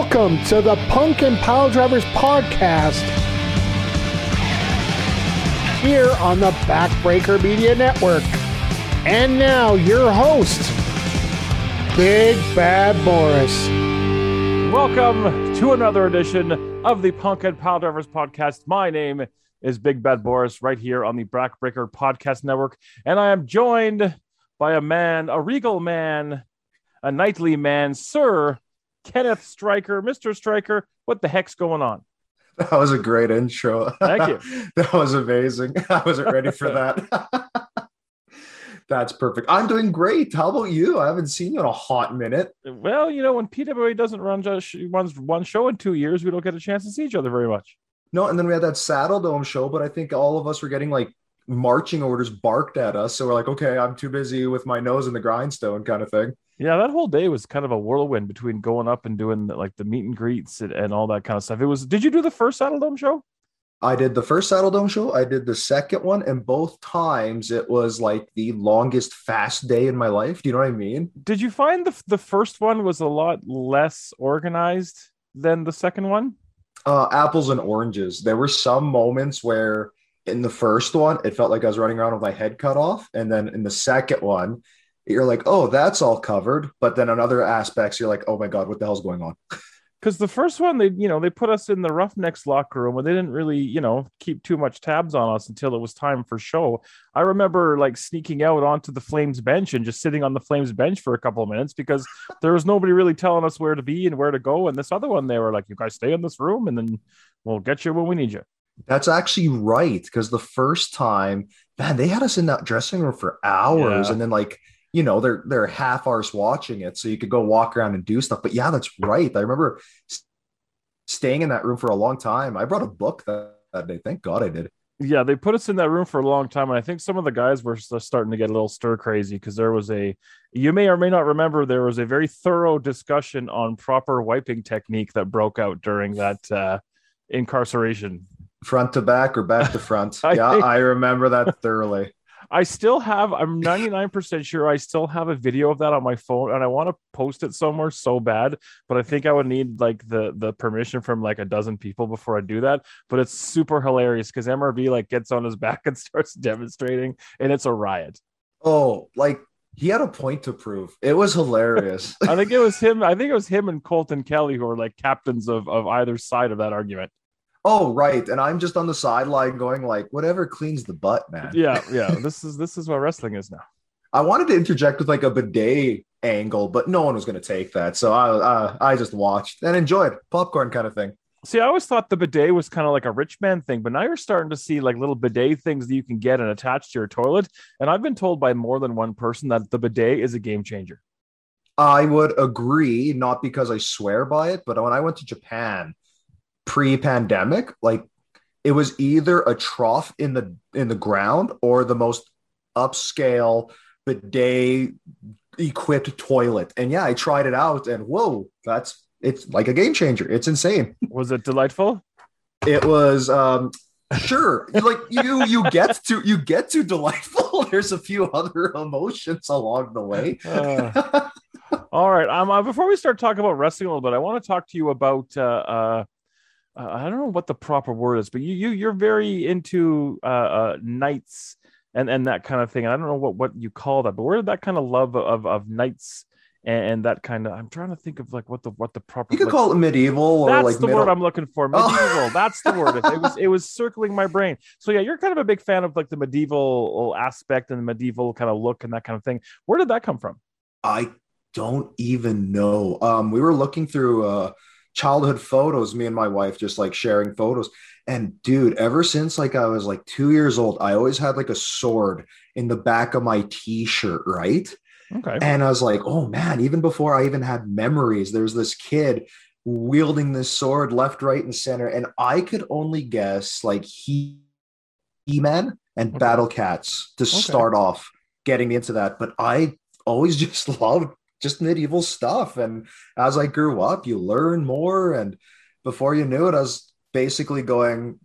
Welcome to the Punk and Pile Drivers podcast here on the Backbreaker Media Network. And now, your host, Big Bad Boris. Welcome to another edition of the Punk and Pile Drivers podcast. My name is Big Bad Boris, right here on the Backbreaker Podcast Network. And I am joined by a man, a regal man, a knightly man, Sir Kenneth Stryker. Mr. Stryker, what the heck's going on? That was a great intro. Thank you. that was amazing. I wasn't ready for that. That's perfect. I'm doing great. How about you? I haven't seen you in a hot minute. Well, you know, when PWA doesn't run just runs one show in two years, we don't get a chance to see each other very much. No, and then we had that Saddle Dome show, but I think all of us were getting like marching orders barked at us. So we're like, okay, I'm too busy with my nose in the grindstone kind of thing. Yeah, that whole day was kind of a whirlwind between going up and doing like the meet and greets and, and all that kind of stuff. It was. Did you do the first Saddle Dome show? I did the first Saddle Dome show. I did the second one, and both times it was like the longest fast day in my life. Do you know what I mean? Did you find the the first one was a lot less organized than the second one? Uh, apples and oranges. There were some moments where in the first one it felt like I was running around with my head cut off, and then in the second one you're like, oh, that's all covered. But then on other aspects, you're like, oh my god, what the hell's going on? because the first one they you know they put us in the roughnecks locker room where they didn't really you know keep too much tabs on us until it was time for show i remember like sneaking out onto the flames bench and just sitting on the flames bench for a couple of minutes because there was nobody really telling us where to be and where to go and this other one they were like you guys stay in this room and then we'll get you when we need you That's actually right. Because the first time, man, they had us in that dressing room for hours, Yeah. and then like you know they're they're half hours watching it, so you could go walk around and do stuff. But yeah, that's right. I remember staying in that room for a long time. I brought a book that, that day. Thank God I did. yeah they put us in that room for a long time and i think some of the guys were starting to get a little stir crazy because there was a you may or may not remember there was a very thorough discussion on proper wiping technique that broke out during that uh incarceration Front to back or back to front. I yeah, think- I remember that thoroughly. I still have, I'm 99% sure I still have a video of that on my phone and I want to post it somewhere so bad, but I think I would need like the the permission from like a dozen people before I do that. But it's super hilarious because MRV like gets on his back and starts demonstrating and it's a riot. Oh, like he had a point to prove. It was hilarious. I think it was him, I think it was him and Colton Kelly who are like captains of, of either side of that argument. Oh, right. And I'm just on the sideline going like, whatever cleans the butt, man. Yeah, yeah. This is this is what wrestling is now. I wanted to interject with like a bidet angle, but no one was going to take that. So I, uh, I just watched and enjoyed popcorn kind of thing. See, I always thought the bidet was kind of like a rich man thing, but now you're starting to see like little bidet things that you can get and attach to your toilet. And I've been told by more than one person that the bidet is a game changer. I would agree, not because I swear by it, but when I went to Japan pre-pandemic, like it was either a trough in the in the ground or the most upscale bidet equipped toilet. And yeah, I tried it out and whoa, that's it's like a game changer. It's insane. Was it delightful? It was um sure like you you get to you get to delightful there's a few other emotions along the way Uh, all right. Um, uh, before we start talking about wrestling a little bit, I want to talk to you about. Uh, uh, uh, I don't know what the proper word is, but you you you're very into uh, uh, knights and and that kind of thing. And I don't know what what you call that, but where did that kind of love of of knights and, and that kind of? I'm trying to think of like what the what the proper. you could like- call it medieval or That's like the middle- word I'm looking for. Oh. Medieval. That's the word. It was it was circling my brain. So yeah, you're kind of a big fan of like the medieval aspect and the medieval kind of look and that kind of thing. Where did that come from? I don't even know. Um, we were looking through uh childhood photos, me and my wife just like sharing photos. And dude, ever since like I was like two years old, I always had like a sword in the back of my t-shirt, right? Okay. And I was like, oh man, even before I even had memories, there's this kid wielding this sword left, right, and center. And I could only guess like he He-Man and Okay. Battle Cats to Okay. start off getting me into that. But I always just loved just medieval stuff. And as I grew up, you learn more. And before you knew it, I was basically going,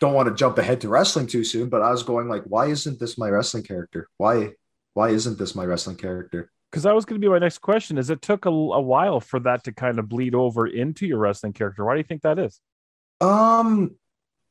don't want to jump ahead to wrestling too soon, but I was going like, why isn't this my wrestling character? Why why isn't this my wrestling character? Because that was going to be my next question. Is it took a, a while for that to kind of bleed over into your wrestling character? Why do you think that is? Um,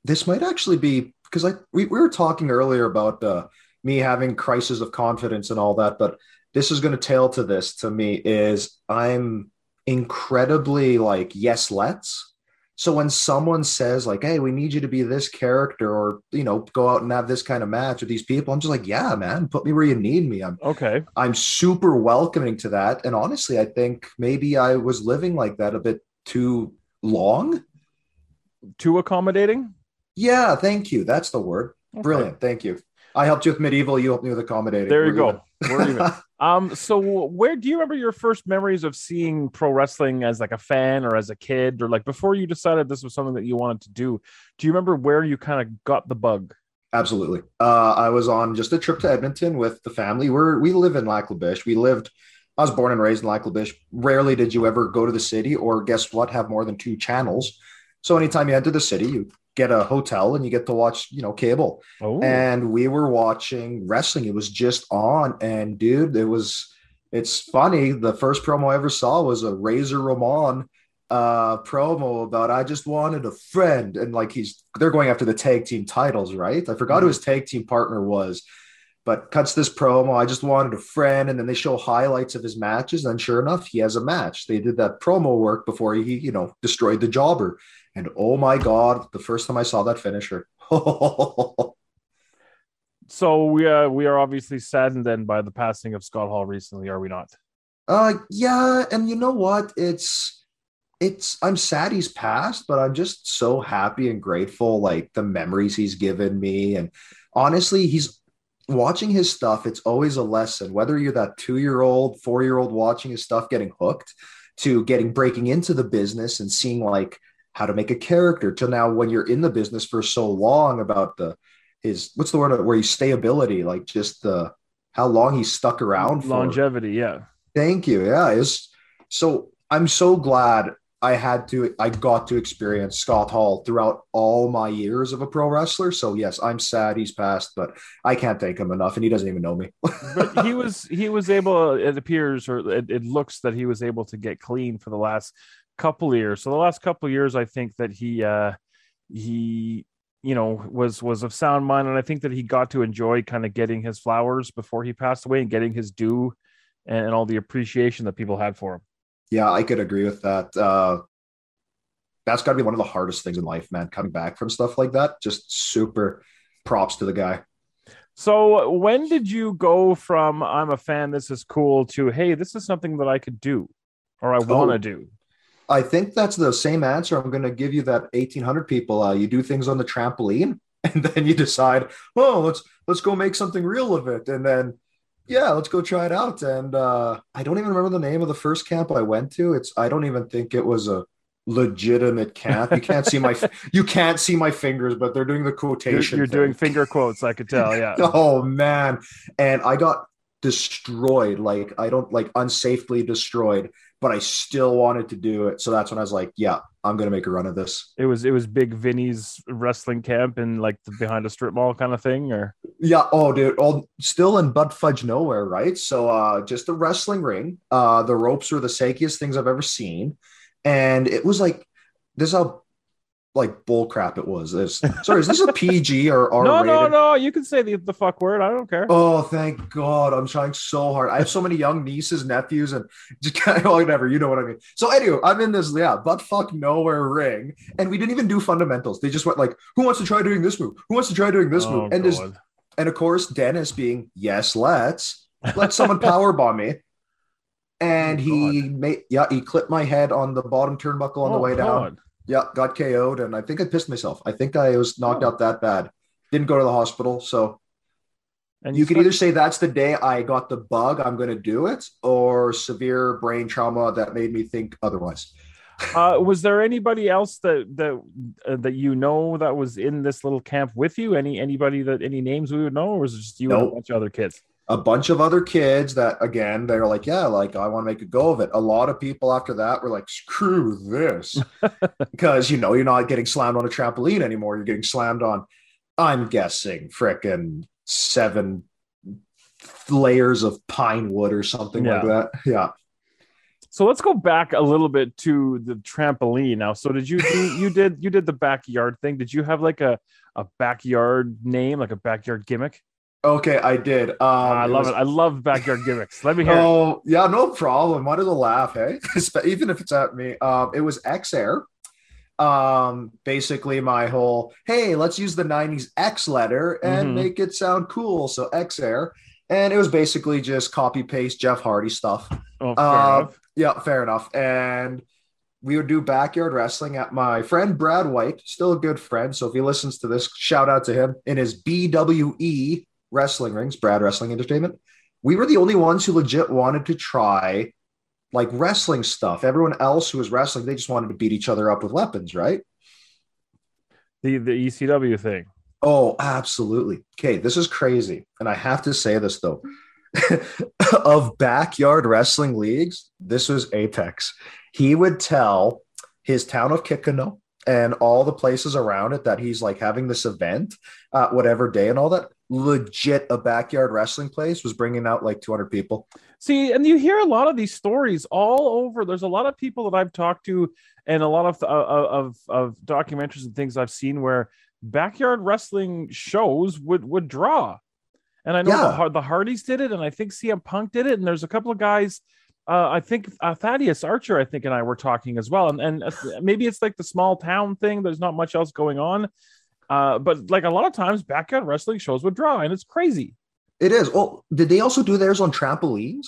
this might actually be because I we, we were talking earlier about uh, me having crisis of confidence and all that, but this is going to tail to this to me is I'm incredibly like yes let's. So when someone says like hey we need you to be this character or you know go out and have this kind of match with these people i'm just like yeah man put me where you need me. I'm Okay. i'm super welcoming to that. And honestly i think maybe i was living like that a bit too long. Too accommodating? yeah thank you. That's the word. Okay. brilliant. Thank you i helped you with medieval you helped me with accommodating There you We're go. even. We're even. Um, so where do you remember your first memories of seeing pro wrestling as like a fan or as a kid or like before you decided this was something that you wanted to do? Do you remember where you kind of got the bug? Absolutely. Uh, I was on just a trip to Edmonton with the family. We're we live in Lac-La-Biche. We lived. I was born and raised in Lac-La-Biche. Rarely did you ever go to the city, or guess what? Have more than two channels. So anytime you enter the city, you get a hotel and you get to watch, you know, cable. Oh, And we were watching wrestling. It was just on, and dude, it was. It's funny. The first promo I ever saw was a Razor Ramon uh promo about I just wanted a friend and like he's they're going after the tag team titles, right? I forgot who his tag team partner was, but cuts this promo. I just wanted a friend, and then they show highlights of his matches, and sure enough, he has a match. They did that promo work before he, you know, destroyed the jobber. And oh my god, the first time I saw that finisher. so we uh, we are obviously saddened then by the passing of Scott Hall recently, are we not? Uh yeah, and you know what? It's it's I'm sad he's passed, but I'm just so happy and grateful like the memories he's given me and honestly, he's watching his stuff, it's always a lesson whether you're that 2-year-old, 4-year-old watching his stuff getting hooked to getting breaking into the business and seeing like how to make a character to now when you're in the business for so long about the his what's the word where he's stability like just the how long he's stuck around for Longevity, yeah. Thank you. Yeah, it's so I'm so glad I had to I got to experience Scott Hall throughout all my years of a pro wrestler. So yes, I'm sad he's passed, but I can't thank him enough, and he doesn't even know me. but he was he was able it appears or it, it looks that he was able to get clean for the last couple years so the last couple of years i think that he uh he you know was was of sound mind and i think that he got to enjoy kind of getting his flowers before he passed away and getting his due and, and all the appreciation that people had for him yeah, I could agree with that. Uh, that's got to be one of the hardest things in life, man. Coming back from stuff like that, just super props to the guy. so when did you go from i'm a fan this is cool to hey this is something that i could do or i want to Oh. do I think that's the same answer I'm going to give you that 1800 people. Uh, you do things on the trampoline and then you decide, oh, let's let's go make something real of it. And then, yeah, let's go try it out. And uh, I don't even remember the name of the first camp I went to. It's I don't even think it was a legitimate camp. You can't see my you can't see my fingers, but they're doing the you're, quotation. you're doing finger quotes i could tell yeah Oh man. And I got destroyed, like I don't like unsafely destroyed, but I still wanted to do it. So that's when I was like, yeah, I'm gonna make a run of this. it was it was big Vinny's wrestling camp and like the behind a strip mall kind of thing, or Yeah, oh dude, all still in Bud fudge nowhere, right? So uh just a wrestling ring. Uh the ropes were the sakiest things I've ever seen. And it was like this is how like bull crap it was. This sorry, is this a PG or R no, rated? no, no. You can say the, the fuck word. I don't care. Oh, thank God. I'm trying so hard. I have so many young nieces, nephews, and just kind of whatever. You know what I mean. So, anyway, I'm in this, yeah, butt fuck nowhere ring. And we didn't even do fundamentals. They just went like, who wants to try doing this move? Who wants to try doing this Oh, move? And this, and of course, Dennis being, yes, let's let someone power bomb me. Oh, and Oh, he made, yeah, he clipped my head on the bottom turnbuckle on the Oh, way down. Yeah, got KO'd. And I think I pissed myself. I think I was knocked Oh. out that bad. Didn't go to the hospital. So, And you could stuck- either say that's the day I got the bug, I'm going to do it, or severe brain trauma that made me think otherwise. Uh, was there anybody else that that uh, that you know that was in this little camp with you? Any anybody that any names we would know, or was it just you and a bunch of other kids? A bunch of other kids that, again, they were like, yeah, like I want to make a go of it. A lot of people after that were like, screw this. because, you know, you're not getting slammed on a trampoline anymore. You're getting slammed on, I'm guessing, frickin' seven layers of pine wood or something like that. Yeah. So let's go back a little bit to the trampoline now. So did you do you did you did the backyard thing? Did you have like a a backyard name, like a backyard gimmick? Okay, I did. Um, I love was- it. I love backyard gimmicks. Let me hear. it. Oh yeah, no problem. Why does it laugh? Hey, even if it's at me. Um, it was X Air. Um, basically my whole hey, let's use the '90s X letter and Mhm. make it sound cool. So X Air, and it was basically just copy paste Jeff Hardy stuff. Oh, fair uh. Yeah, fair enough. And we would do backyard wrestling at my friend Brad White, still a good friend. So if he listens to this, shout out to him in his BWE wrestling rings, Brad Wrestling Entertainment. We were the only ones who legit wanted to try like wrestling stuff. Everyone else who was wrestling, they just wanted to beat each other up with weapons, right? The the ECW thing. Oh, absolutely. Okay, this is crazy. And I have to say this though. of backyard wrestling leagues, this was Apex. He would tell his town of Kikino and all the places around it that he's like having this event, uh, whatever day and all that. Legit, a backyard wrestling place was bringing out like 200 people. See, and you hear a lot of these stories all over. There's a lot of people that I've talked to, and a lot of uh, of of documentaries and things I've seen where backyard wrestling shows would would draw. And I know Yeah. the, the Hardys did it, and I think CM Punk did it, and there's a couple of guys. Uh, I think uh, Thaddeus Archer, I think, and I were talking as well, and and uh, maybe it's like the small town thing. There's not much else going on, uh, but like a lot of times, backyard wrestling shows would draw, and it's crazy. It is. Oh, did they also do theirs on trampolines?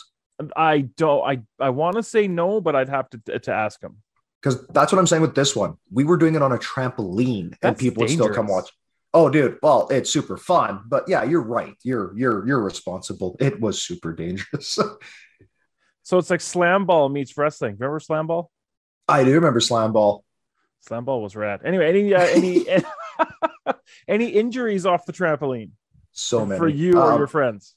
I don't. I I want to say no, but I'd have to to ask him. Because that's what I'm saying with this one. We were doing it on a trampoline, and That's people would still come watch. Oh, dude. Well, it's super fun, but yeah, you're right. You're you're you're responsible. It was super dangerous. So it's like slam ball meets wrestling. Remember slam ball? I do remember slam ball. Slam ball was rad. Anyway, any uh, any any injuries off the trampoline So many for you or Um, your friends?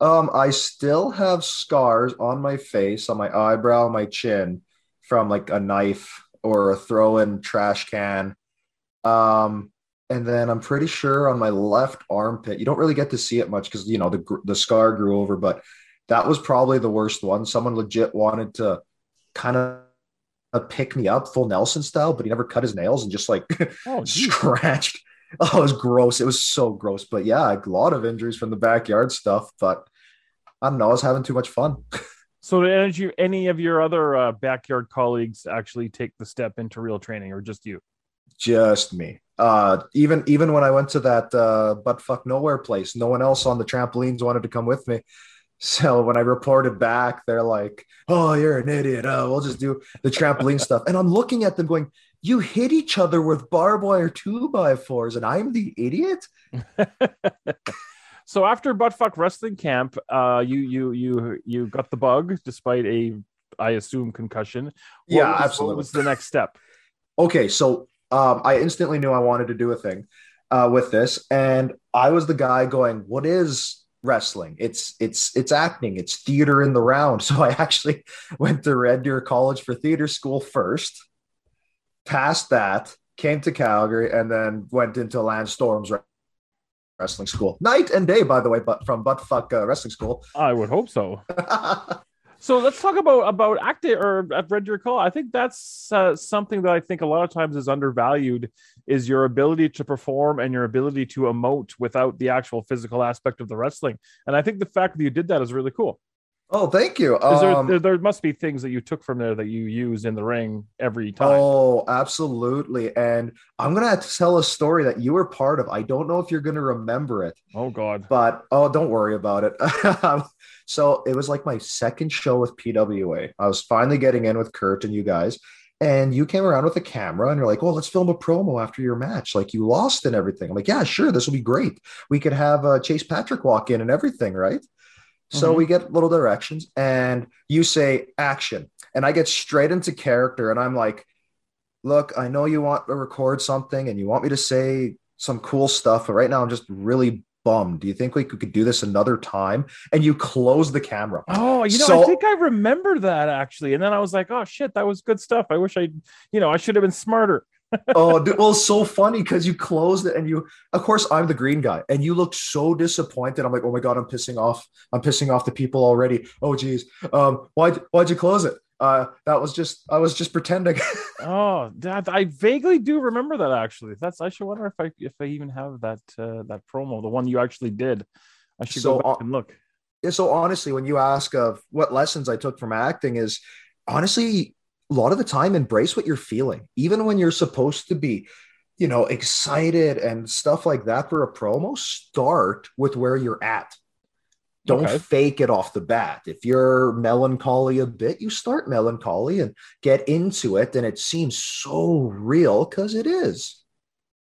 Um, I still have scars on my face, on my eyebrow, my chin, from like a knife or a throw-in trash can. Um, and then I'm pretty sure on my left armpit, you don't really get to see it much because you know the the scar grew over, but that was probably the worst one. Someone legit wanted to kind of pick me up full Nelson style, but he never cut his nails and just like Oh, scratched. Oh, it was gross. It was so gross. But yeah, a lot of injuries from the backyard stuff. But I don't know. I was having too much fun. So did you, any of your other uh, backyard colleagues actually take the step into real training, or just you? Just me. Uh, even even when I went to that uh, butt fuck nowhere place, no one else on the trampolines wanted to come with me. So when I reported back, they're like, "Oh, you're an idiot. Oh, we'll just do the trampoline stuff." And I'm looking at them going, "You hit each other with barbed wire two by fours, and I'm the idiot." So after buttfuck wrestling camp, uh, you you you you got the bug despite a, I assume, concussion. What Yeah, was- absolutely. What was the next step? okay so um, i instantly knew i wanted to do a thing uh, with this and i was the guy going what is wrestling. It's it's it's acting. It's theater in the round. So i actually went to red deer college for theater school first passed that came to calgary and then went into lance storm's wrestling school. Night and day by the way but from buttfuck uh, wrestling school. I would hope so. So let's talk about about acting or I've read your Call. I think that's uh, something that I think a lot of times is undervalued is your ability to perform and your ability to emote without the actual physical aspect of the wrestling. And I think the fact that you did that is really cool. oh thank you Is there, Um, there, there must be things that you took from there that you use in the ring every time. Oh, absolutely. And I'm going to have to tell a story that you were part of. I don't know if you're going to remember it, Oh God. but oh, don't worry about it. so it was like my second show with PWA. I was finally getting in with Kurt and you guys. And you came around with a camera and you're like, oh, let's film a promo after your match. Like you lost and everything. I'm like, yeah, sure. This will be great. We could have uh, Chase Patrick walk in and everything, right? So Mhm. we get little directions and you say action. And I get straight into character and I'm like, look, I know you want to record something and you want me to say some cool stuff, but right now I'm just really bummed. Do you think we could do this another time? And you close the camera. Oh, you know, I think I remember that actually. And then I was like, oh shit, that was good stuff. I wish I, you know, I should have been smarter. oh, dude, well, so funny because you closed it and you, of course, I'm the green guy, and you look so disappointed. I'm like, oh my god, I'm pissing off. I'm pissing off the people already. Oh geez, um, why'd why'd you close it? Uh, that was just I was just pretending. oh, that I vaguely do remember that actually. That's I should wonder if I if I even have that uh, that promo, the one you actually did. I should So, go back uh, and look. yeah, so honestly, when you ask of what lessons I took from acting, is honestly a lot of the time embrace what you're feeling, even when you're supposed to be, you know, excited and stuff like that for a promo. Start with where you're at. Don't Okay. fake it off the bat. If you're melancholy a bit, you start melancholy and get into it, and it seems so real because it is.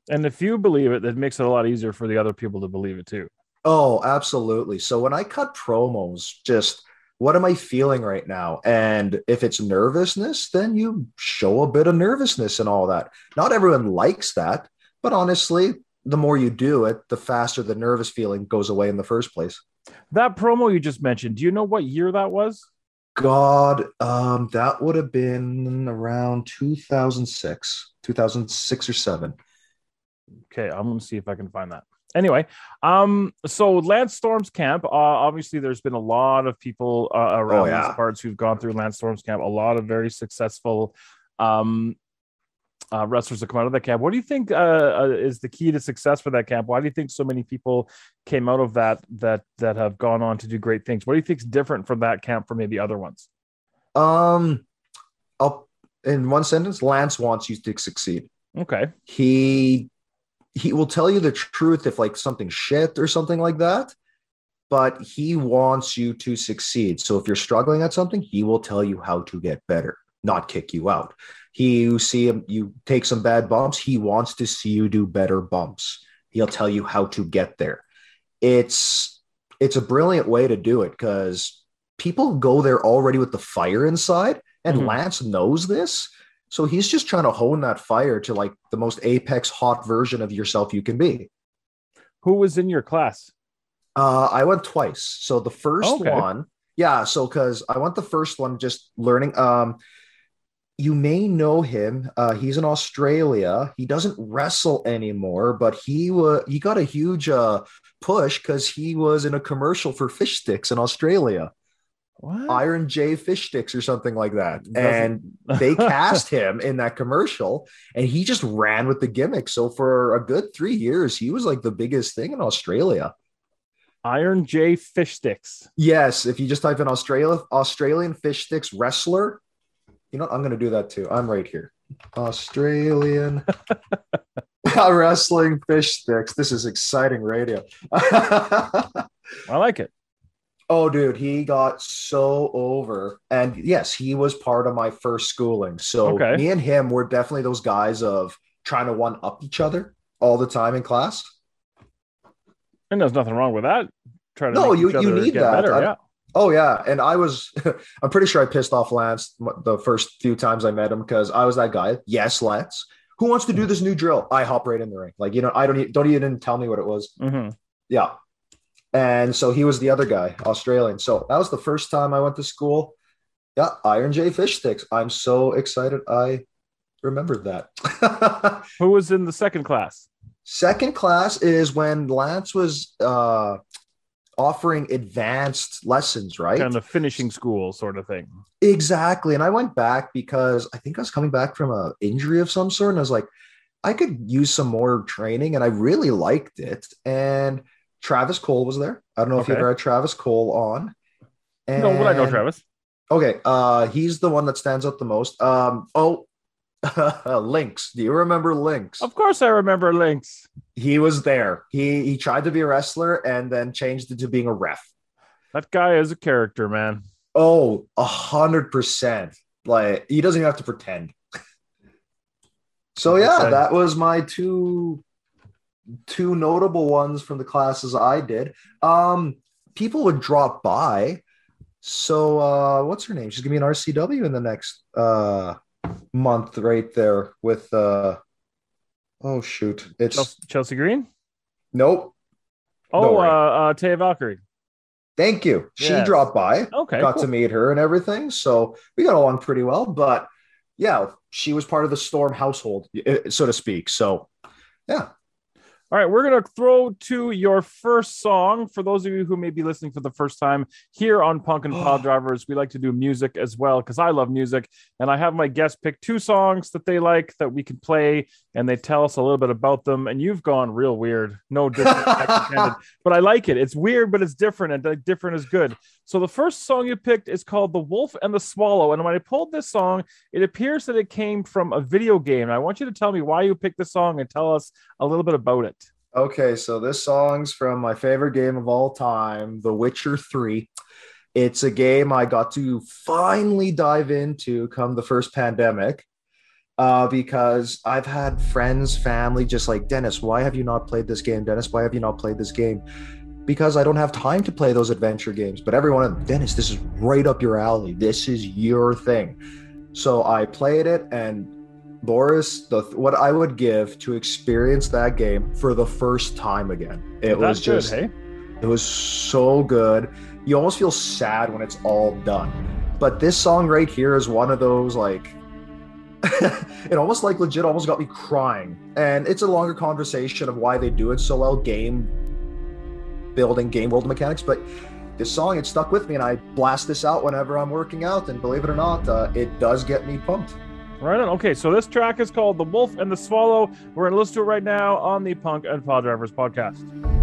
And if you believe it, that makes it a lot easier for the other people to believe it too. Oh, absolutely. So when I cut promos, just what am I feeling right now? And if it's nervousness, then you show a bit of nervousness and all that. Not everyone likes that, but honestly, the more you do it, the faster the nervous feeling goes away in the first place. That promo you just mentioned, do you know what year that was? God, um, that would have been around 2006, 2006 or 7. Okay, I'm gonna see if I can find that. Anyway, um, so Lance Storm's camp. Uh, obviously, there's been a lot of people uh, around Oh, yeah. these parts who've gone through Lance Storm's camp. A lot of very successful um, uh, wrestlers that come out of that camp. What do you think uh, uh, is the key to success for that camp? Why do you think so many people came out of that that that have gone on to do great things? What do you think's different from that camp from maybe other ones? Um, I'll, in one sentence, Lance wants you to succeed. Okay, he he will tell you the truth if like something shit or something like that but he wants you to succeed so if you're struggling at something he will tell you how to get better not kick you out he you see him you take some bad bumps he wants to see you do better bumps he'll tell you how to get there it's it's a brilliant way to do it because people go there already with the fire inside and Mhm. lance knows this so he's just trying to hone that fire to like the most apex hot version of yourself you can be. who was in your class? Uh, I went twice. So the first Okay. one, yeah. So because I went the first one just learning. Um, you may know him. Uh, he's in Australia. He doesn't wrestle anymore, but he was he got a huge uh, push because he was in a commercial for fish sticks in Australia. What? Iron J fish sticks or something like that. Doesn't- And they cast him in that commercial and he just ran with the gimmick. So for a good three years, he was like the biggest thing in Australia. Iron J fish sticks. Yes, if you just type in Australia Australian fish sticks wrestler, you know, what? I'm gonna do that too. I'm right here. Australian wrestling fish sticks. This is exciting radio. I like it. Oh, dude, he got so over. And yes, he was part of my first schooling. So Okay. me and him were definitely those guys of trying to one up each other all the time in class. And there's nothing wrong with that. Try to No, you- you need that. better. I- yeah. Oh yeah, and I was I'm pretty sure I pissed off Lance the first few times I met him because I was that guy. Yes, let's. Who wants to do this new drill? I hop right in the ring. Like, you know, I don't don't even tell me what it was. hmm Yeah. And so he was the other guy, Australian. So that was the first time I went to school. Yeah, Iron J fish sticks. I'm so excited. I remembered that. Who was in the second class? Second class is when Lance was uh, offering advanced lessons, right? Kind of finishing school sort of thing. Exactly. And I went back because I think I was coming back from a injury of some sort. And I was like, I could use some more training. And I really liked it. And Travis Cole was there. I don't know if you've ever had Travis Cole on. And, No, but I know Travis. Okay. Uh he's the one that stands out the most. Um, oh Lynx. Do you remember Lynx? Of course, I remember Lynx. He was there. He he tried to be a wrestler and then changed it to being a ref. That guy is a character, man. Oh, a hundred percent. Like he doesn't even have to pretend. So yeah, that was my two two notable ones from the classes I did. Um, people would drop by. So uh, what's her name? She's gonna be an RCW in the next uh month, right there with uh. Oh shoot! It's Chelsea, Chelsea Green. nope. Oh, Don't uh, uh, Taya Valkyrie. Thank you. She Yes. dropped by. Okay, got cool. to meet her and everything. So we got along pretty well. But yeah, she was part of the Storm household, eh, so to speak. So, yeah. All right, we're going to throw to your first song. For those of you who may be listening for the first time here on Punk and Pile Drivers, we like to do music as well because I love music. And I have my guests pick two songs that they like that we can play, and they tell us a little bit about them. And you've gone real weird. No different, but I like it. It's weird, but it's different, and different is good. So the first song you picked is called The Wolf and the Swallow. And when I pulled this song, it appears that it came from a video game. I want you to tell me why you picked the song and tell us a little bit about it. Okay, so this song's from my favorite game of all time, The Witcher 3. It's a game I got to finally dive into come the first pandemic uh, because I've had friends, family just like, Dennis, why have you not played this game? Dennis, why have you not played this game? Because I don't have time to play those adventure games. But everyone, in Dennis, this is right up your alley. This is your thing. So I played it and Boris, the what I would give to experience that game for the first time again. It was just good, hey? it was so good. You almost feel sad when it's all done. But this song right here is one of those like it almost like legit almost got me crying. And it's a longer conversation of why they do it so well, game building, game world mechanics, but this song it stuck with me and I blast this out whenever I'm working out and believe it or not, uh, it does get me pumped. Right on. Okay, so this track is called The Wolf and the Swallow. We're going to listen to it right now on the Punk and Pile Drivers podcast.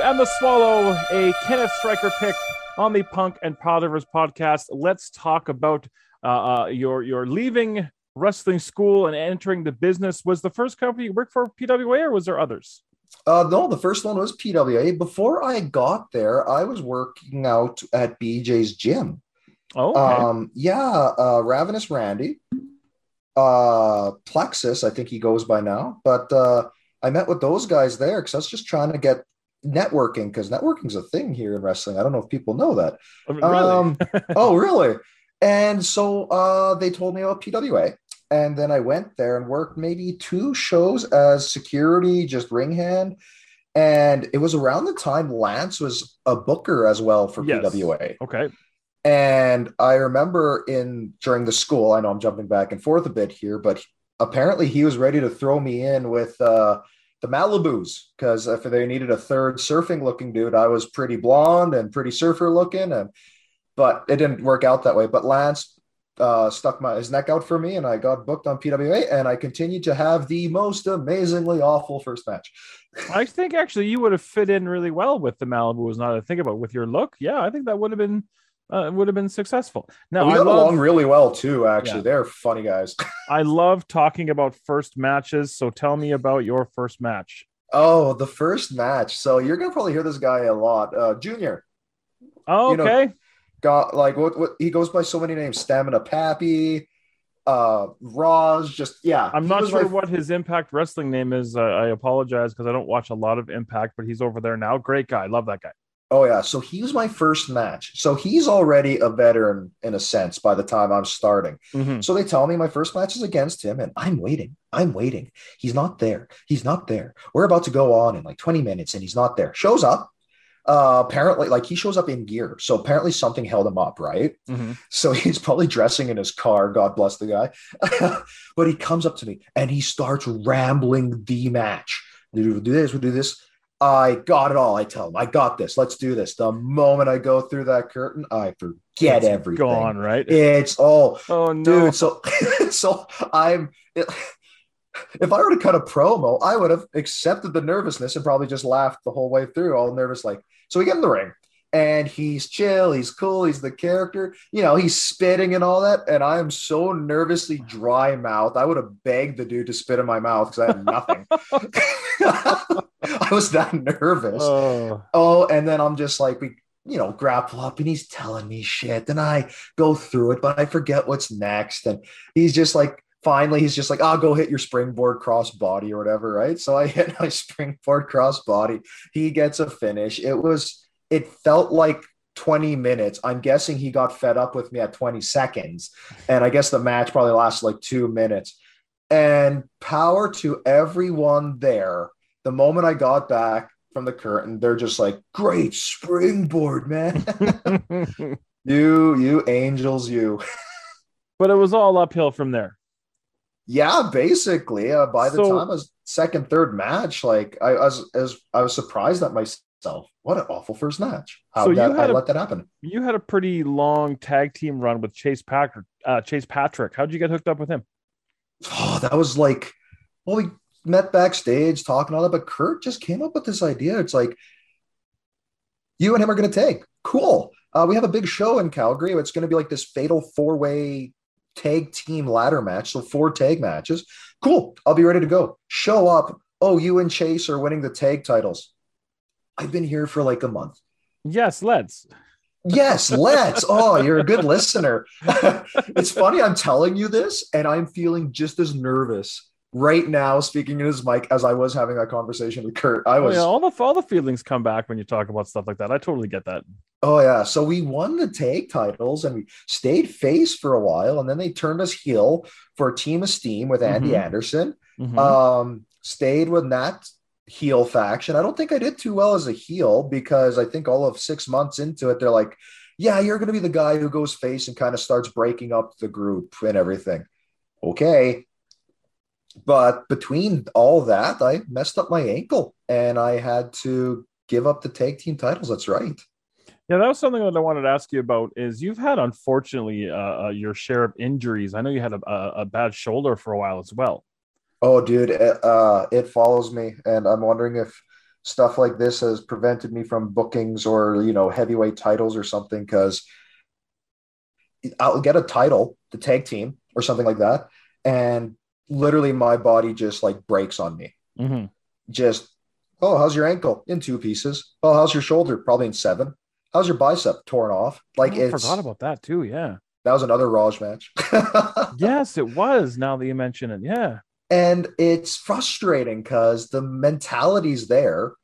And the Swallow, a Kenneth Stryker pick on the Punk and Pile Drivers podcast. Let's talk about uh, uh, your your leaving wrestling school and entering the business. Was the first company you worked for PWA, or was there others? Uh, no, the first one was PWA. Before I got there, I was working out at BJ's gym. Oh, okay. um, yeah, uh, Ravenous Randy, uh, Plexus, I think he goes by now. But uh, I met with those guys there because I was just trying to get networking because networking's a thing here in wrestling. I don't know if people know that. Oh, really? Um, oh, really? And so uh, they told me about PWA. And then I went there and worked maybe two shows as security, just ring hand. And it was around the time Lance was a booker as well for yes. PWA. Okay. And I remember in during the school, I know I'm jumping back and forth a bit here, but apparently he was ready to throw me in with uh, the Malibus because if they needed a third surfing looking dude, I was pretty blonde and pretty surfer looking, and but it didn't work out that way. But Lance uh, stuck my his neck out for me, and I got booked on PWA, and I continued to have the most amazingly awful first match. I think actually you would have fit in really well with the Malibus. not to think about with your look, yeah, I think that would have been uh, would have been successful. Now we got love, along really well too. Actually, yeah. they're funny guys. I love talking about first matches. So tell me about your first match. Oh, the first match. So you're gonna probably hear this guy a lot, uh, Junior. Oh, okay. You know, got like what, what he goes by so many names: Stamina Pappy, uh Raj, just yeah. I'm not sure what his Impact Wrestling name is. Uh, I apologize because I don't watch a lot of Impact, but he's over there now. Great guy, love that guy. Oh yeah, so he was my first match. So he's already a veteran in a sense by the time I'm starting. Mhm. So they tell me my first match is against him, and I'm waiting. I'm waiting. He's not there. He's not there. We're about to go on in like 20 minutes, and he's not there. Shows up. Uh, apparently, like he shows up in gear. So apparently something held him up, right? Mhm. So he's probably dressing in his car. God bless the guy. but he comes up to me and he starts rambling the match. We'll do this. We'll do this. I got it all. I tell him, I got this. Let's do this. The moment I go through that curtain, I forget It's everything. Gone, right? It's all oh no. dude. So, so I'm. if I were to cut a promo, I would have accepted the nervousness and probably just laughed the whole way through, all nervous. Like, so we get in the ring, and he's chill, he's cool, he's the character. You know, he's spitting and all that, and I am so nervously dry mouth. I would have begged the dude to spit in my mouth because I had nothing. I was that nervous. Oh. Oh, and then I'm just like, we, you know, grapple up and he's telling me shit. And I go through it, but I forget what's next. And he's just like, finally, he's just like, I'll go hit your springboard cross body or whatever. Right. So I hit my springboard cross body. He gets a finish. It was, it felt like 20 minutes. I'm guessing he got fed up with me at 20 seconds. And I guess the match probably lasted like two minutes. And power to everyone there. The moment I got back from the curtain, they're just like, great springboard, man. you, you angels, you. but it was all uphill from there. Yeah, basically. Uh, by the So- time I was second, third match, like I, I was, as I was surprised at myself. What an awful first match! How So you that, I had a- let that happen? You had a pretty long tag team run with Chase Patrick. Uh, Chase Patrick. How'd you get hooked up with him? Oh, that was like, well, we met backstage talking all that, but Kurt just came up with this idea. It's like, you and him are going to take. Cool. Uh, we have a big show in Calgary. It's going to be like this fatal four way tag team ladder match. So four tag matches. Cool. I'll be ready to go. Show up. Oh, you and Chase are winning the tag titles. I've been here for like a month. Yes, let's. Yes, let's. Oh, you're a good listener. it's funny, I'm telling you this, and I'm feeling just as nervous right now speaking in his mic as I was having that conversation with Kurt. I Oh, was, yeah, all the all the feelings come back when you talk about stuff like that. I totally get that. oh, yeah. So we won the tag titles and we stayed face for a while, and then they turned us heel for Team Esteem with Andy Mhm. Anderson. Mhm. Um, stayed with that heel faction. I don't think I did too well as a heel because I think all of six months into it, they're like, yeah, you're going to be the guy who goes face and kind of starts breaking up the group and everything. Okay. But between all that, I messed up my ankle and I had to give up the tag team titles. That's right. Yeah, that was something that I wanted to ask you about. Is you've had unfortunately uh, uh, your share of injuries. I know you had a, a, a bad shoulder for a while as well. Oh, dude, it, uh, it follows me, and I'm wondering if stuff like this has prevented me from bookings or you know heavyweight titles or something. Because I'll get a title, the tag team or something like that, and literally my body just like breaks on me. Mhm. Just oh, how's your ankle? In two pieces. Oh, how's your shoulder? Probably in seven. How's your bicep? Torn off. Like Oh, I it's forgot about that too. Yeah. that was another Raj match. yes, it was. Now that you mention it, yeah. And it's frustrating because the mentality's there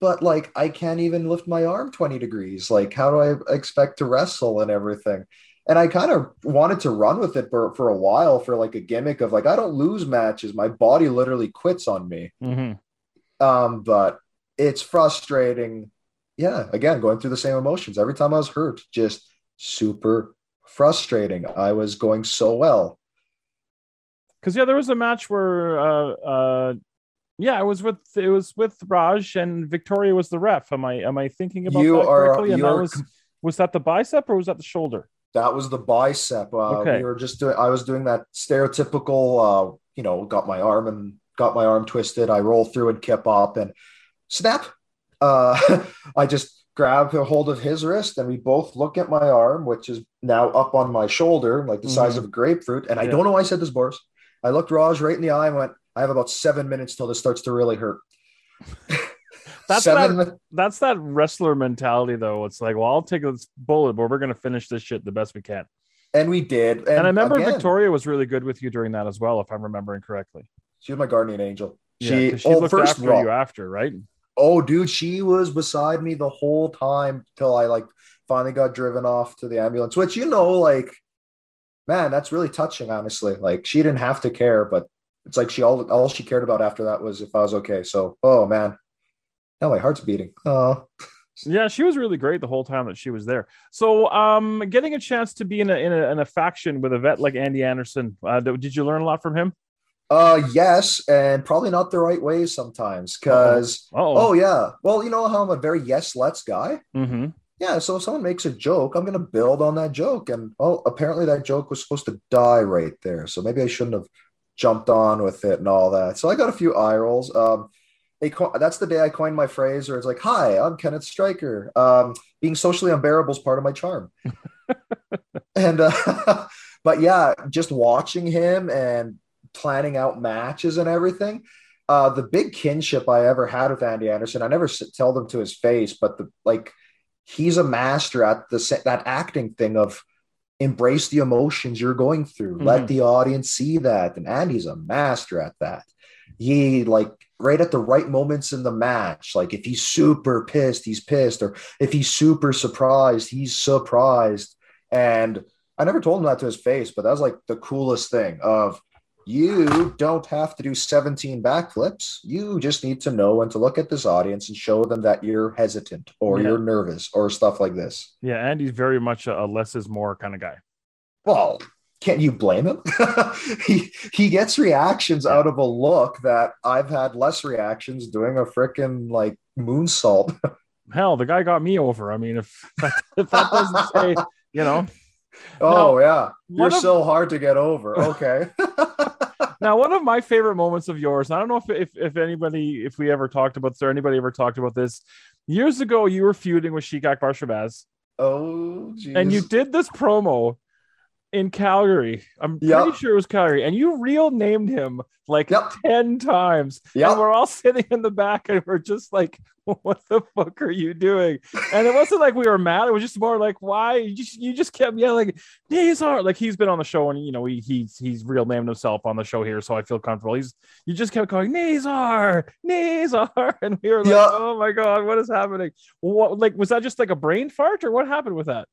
but like i can't even lift my arm 20 degrees. Like how do i expect to wrestle and everything? And i kind of wanted to run with it for, for a while for like a gimmick of like i don't lose matches. My body literally quits on me. Hmm um but it's frustrating. Yeah again going through the same emotions. Every time i was hurt just super frustrating. I was going so well Because yeah, there was a match where, uh, uh, yeah, it was with it was with Raj and Victoria was the ref. Am I am I thinking about You that are- correctly? And that was was that the bicep or was that the shoulder? That was the bicep. Uh, Okay. We were just doing. I was doing that stereotypical. Uh, you know, got my arm and got my arm twisted. I roll through and kip up and snap. Uh, I just grab a hold of his wrist and we both look at my arm, which is now up on my shoulder, like the size Mhm. of a grapefruit. And I don't know why I said this, Boris. I looked Raj right in the eye and went, "I have about seven minutes till this starts to really hurt." That's seven. that, that's that wrestler mentality though. It's like, well, I'll take this bullet, but we're gonna finish this shit the best we can. and we did. And, And, I remember again, Victoria was really good with you during that as well, if I'm remembering correctly. She was my guardian angel. Yeah, She, 'cause she oh, looked first after you after, right? oh, dude, she was beside me the whole time till I like finally got driven off to the ambulance. Which you know, like, man, that's really touching. Honestly, like she didn't have to care, but it's like she all all she cared about after that was if I was okay. So, oh man, now my heart's beating. Oh, Yeah, she was really great the whole time that she was there. So, um, getting a chance to be in a in a, in a faction with a vet like Andy Anderson, uh, did you learn a lot from him? uh, yes, and probably not the right way sometimes. Because Oh, yeah, well, you know how I'm a very yes let's guy. hmm Yeah, so if someone makes a joke, I'm going to build on that joke. And oh, apparently that joke was supposed to die right there. So maybe I shouldn't have jumped on with it and all that. So I got a few eye rolls. Um, co- that's the day I coined my phrase where it's like, hi, I'm Kenneth Stryker. Um, being socially unbearable is part of my charm. and, uh, but yeah, just watching him and planning out matches and everything. Uh, the big kinship I ever had with Andy Anderson, I never tell them to his face, but the like, he's a master at the that acting thing of embrace the emotions you're going through. Let Mhm. the audience see that. And andy's a master at that. He like right at the right moments in the match like if he's super pissed he's pissed. Or if he's super surprised he's surprised. And i never told him that to his face but that was like the coolest thing of you don't have to do 17 backflips. You just need to know when to look at this audience and show them that you're hesitant or Yeah. you're nervous or stuff like this. Yeah, Andy's very much a, less is more kind of guy. Well, can't you blame him? he he gets reactions out of a look that I've had less reactions doing a freaking like moonsault. Hell, the guy got me over. I mean, if if that doesn't say, you know. Oh yeah, you're of- so hard to get over. Okay. Now, one of my favorite moments of yours, I don't know if, if if anybody, if we ever talked about this or anybody ever talked about this. Years ago, you were feuding with Sheik Akbar Shabazz, oh geez. and you did this promo in Calgary. I'm Yep. pretty sure it was Calgary, and you real named him like Yep. 10 times. Yep. And we're all sitting in the back and we're just like, what the fuck are you doing? And it wasn't like we were mad. It was just more like, why? You just you just kept yelling, Nazar. Like he's been on the show and you know, he he's he's real named himself on the show here, so I feel comfortable. He's you just kept calling Nazar, Nazar, and we were like, Yeah. oh my god, what is happening? What like was that just like a brain fart or what happened with that?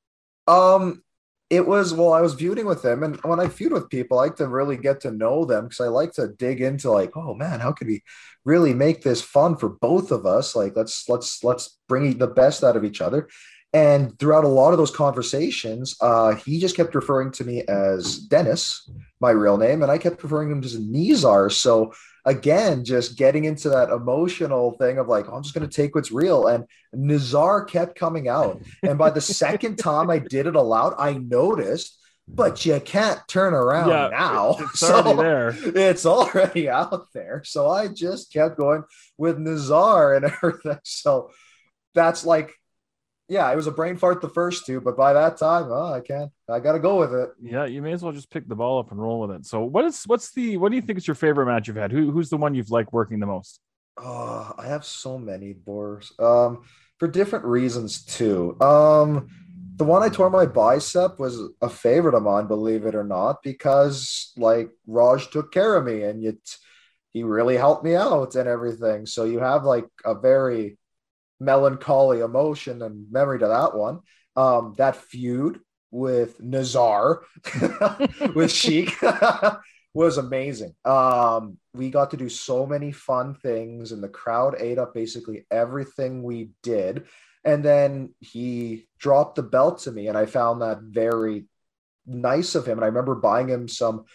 Um, it was well, I was feuding with him, and when I feud with people, I like to really get to know them because I like to dig into like, oh man, how could we really make this fun for both of us? Like, let's let's let's bring the best out of each other. And throughout a lot of those conversations, uh, he just kept referring to me as Dennis, my real name, and I kept referring to him as Nizar. So again, just getting into that emotional thing of like, oh, I'm just going to take what's real. And Nazar kept coming out. And by the second time I did it aloud, I noticed, but you can't turn around Yeah, now. It's already there. It's already out there. So I just kept going with Nazar and everything. So that's like, yeah, it was a brain fart the first two, but by that time, oh, I can't. I got to go with it. Yeah, you may as well just pick the ball up and roll with it. So, what is what's the what do you think is your favorite match you've had? Who who's the one you've liked working the most? Oh, I have so many Boris. Um, for different reasons too. Um, the one I tore my bicep was a favorite of mine, believe it or not, because like Raj took care of me and it, he really helped me out and everything. So you have like a very melancholy emotion and memory to that one. Um, that feud with Nazar with Sheik was amazing. Um, we got to do so many fun things, and the crowd ate up basically everything we did. And then he dropped the belt to me, and I found that very nice of him. And I remember buying him some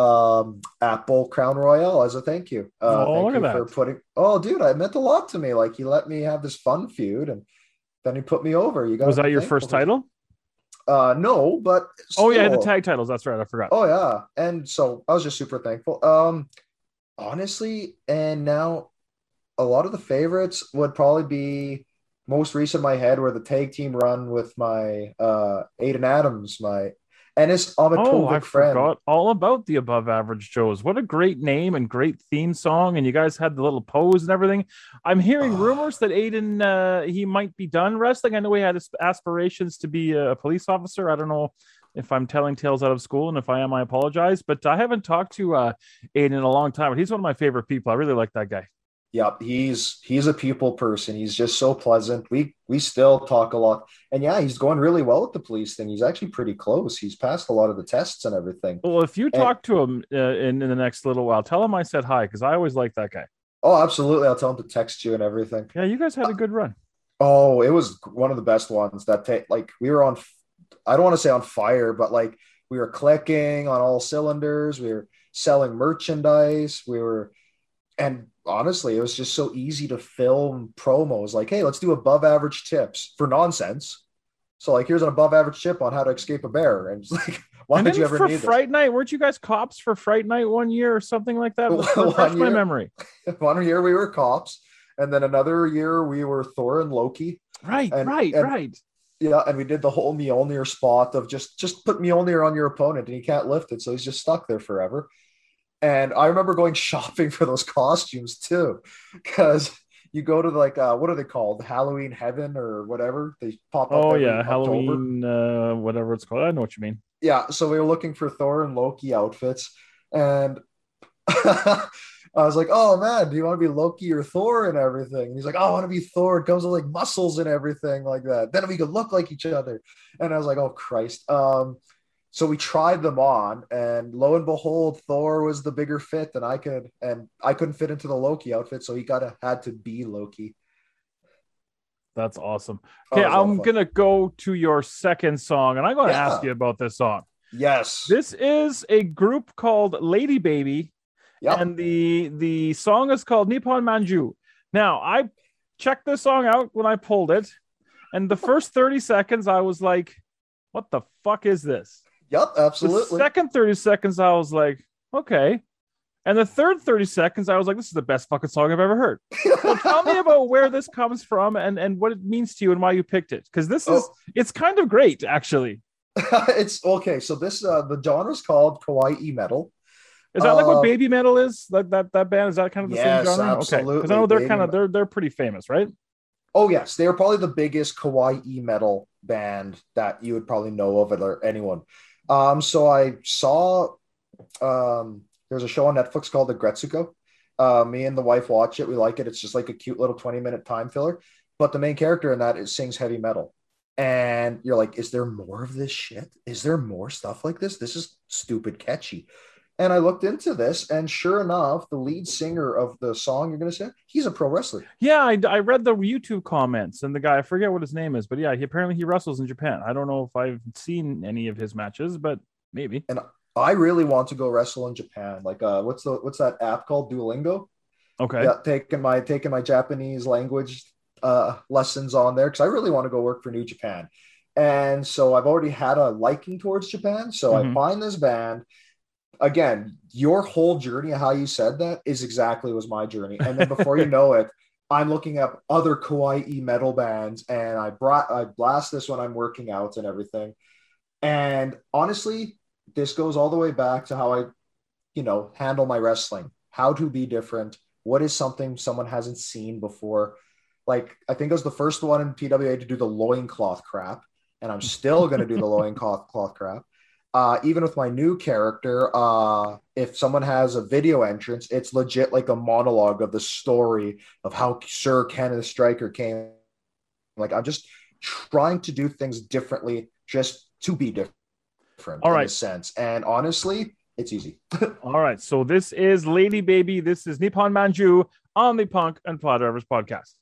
um Apple Crown Royal as a thank you. Uh, Oh, thank look you at for that. putting. Oh, dude, it meant a lot to me. Like he let me have this fun feud, and then he put me over. You got Was that your first title? Uh, no, but Oh yeah, the tag titles. That's right. I forgot. Oh yeah, and so I was just super thankful. Um, honestly, and now a lot of the favorites would probably be most recent in my head were the tag team run with my uh Aiden Adams, my Ennis Oh, I friend. forgot all about the above average Joes. What a great name and great theme song. And you guys had the little pose and everything. I'm hearing Oh. rumors that Aiden uh, he might be done wrestling. I know he had aspirations to be a police officer. I don't know if I'm telling tales out of school, and if I am, I apologize. But I haven't talked to uh, Aiden in a long time. But he's one of my favorite people. I really like that guy. Yeah, he's he's a people person. He's just so pleasant. We we still talk a lot, and yeah, he's going really well with the police thing. He's actually pretty close. He's passed a lot of the tests and everything. Well, if you and, talk to him uh, in in the next little while, tell him I said hi because I always like that guy. Oh, absolutely. I'll tell him to text you and everything. Yeah, you guys had a good run. Oh, it was one of the best ones. That ta- like we were on. I don't want to say on fire, but like we were clicking on all cylinders. We were selling merchandise. We were, and honestly, it was just so easy to film promos. Like, hey, let's do above average tips for nonsense. So, like, here's an above average tip on how to escape a bear. And it's like, why and did you ever for need Fright? Night? Weren't you guys cops for Fright Night one year or something like that? Refresh my memory. One year we were cops, and then another year we were Thor and Loki. Right, and, right, and, right. Yeah, and we did the whole Mjolnir spot of just just put Mjolnir on your opponent, and he can't lift it, so he's just stuck there forever. And I remember going shopping for those costumes too, because you go to like uh, what are they called? Halloween Heaven or whatever. They pop up. Oh yeah, Halloween, uh, whatever it's called. I know what you mean. Yeah, so we were looking for Thor and Loki outfits, and I was like, "Oh man, do you want to be Loki or Thor and everything?" And he's like, oh, "I want to be Thor. It comes with like muscles and everything like that. Then we could look like each other." And I was like, "Oh Christ." Um, so we tried them on and lo and behold thor was the bigger fit than i could and i couldn't fit into the loki outfit so he got to had to be loki. That's awesome. Oh, okay i'm gonna go to your second song and i'm gonna yeah. ask you about this song. Yes. This is a group called lady baby yep. and the the song is called nippon manju. Now i checked this song out when i pulled it and the first 30 seconds i was like what the fuck is this Yep, absolutely. The second 30 seconds, I was like, okay. And the third 30 seconds, I was like, this is the best fucking song I've ever heard. so tell me about where this comes from and, and what it means to you and why you picked it. Because this is, oh. it's kind of great, actually. it's okay. So this, uh, the genre is called kawaii metal. Is that uh, like what uh, baby metal is? Like that, that band, is that kind of the yes, same genre? Absolutely. Okay. Because I know they're kind of, they're, they're pretty famous, right? Oh yes, they are probably the biggest kawaii metal band that you would probably know of or anyone. Um, so I saw um, there's a show on Netflix called Aggretsuko. Uh, me and the wife watch it. We like it. It's just like a cute little 20 minute time filler. But the main character in that is sings heavy metal. And you're like, is there more of this shit? Is there more stuff like this? This is stupid catchy. And I looked into this, and sure enough, the lead singer of the song you're going to say, he's a pro wrestler. Yeah, I, I, read the YouTube comments, and the guy, I forget what his name is, but yeah, he apparently he wrestles in Japan. I don't know if I've seen any of his matches, but maybe. And I really want to go wrestle in Japan. Like, uh, what's the what's that app called? Duolingo. Okay. Yeah, taking my taking my Japanese language uh, lessons on there because I really want to go work for New Japan. And so I've already had a liking towards Japan. So mm-hmm. I find this band again, your whole journey, how you said that is exactly was my journey. And then before you know it, I'm looking up other kawaii metal bands and I brought I blast this when I'm working out and everything. And honestly, this goes all the way back to how I, you know, handle my wrestling, how to be different, what is something someone hasn't seen before. Like I think I was the first one in PWA to do the loincloth crap, and I'm still gonna do the loincloth cloth crap uh, even with my new character, uh, if someone has a video entrance, it's legit like a monologue of the story of how Sir Kenneth Stryker came. Like I'm just trying to do things differently, just to be different. All right, sense. And honestly, it's easy. All right, so this is Lady Baby. This is Nippon Manju on the Punk and Piledrivers podcast.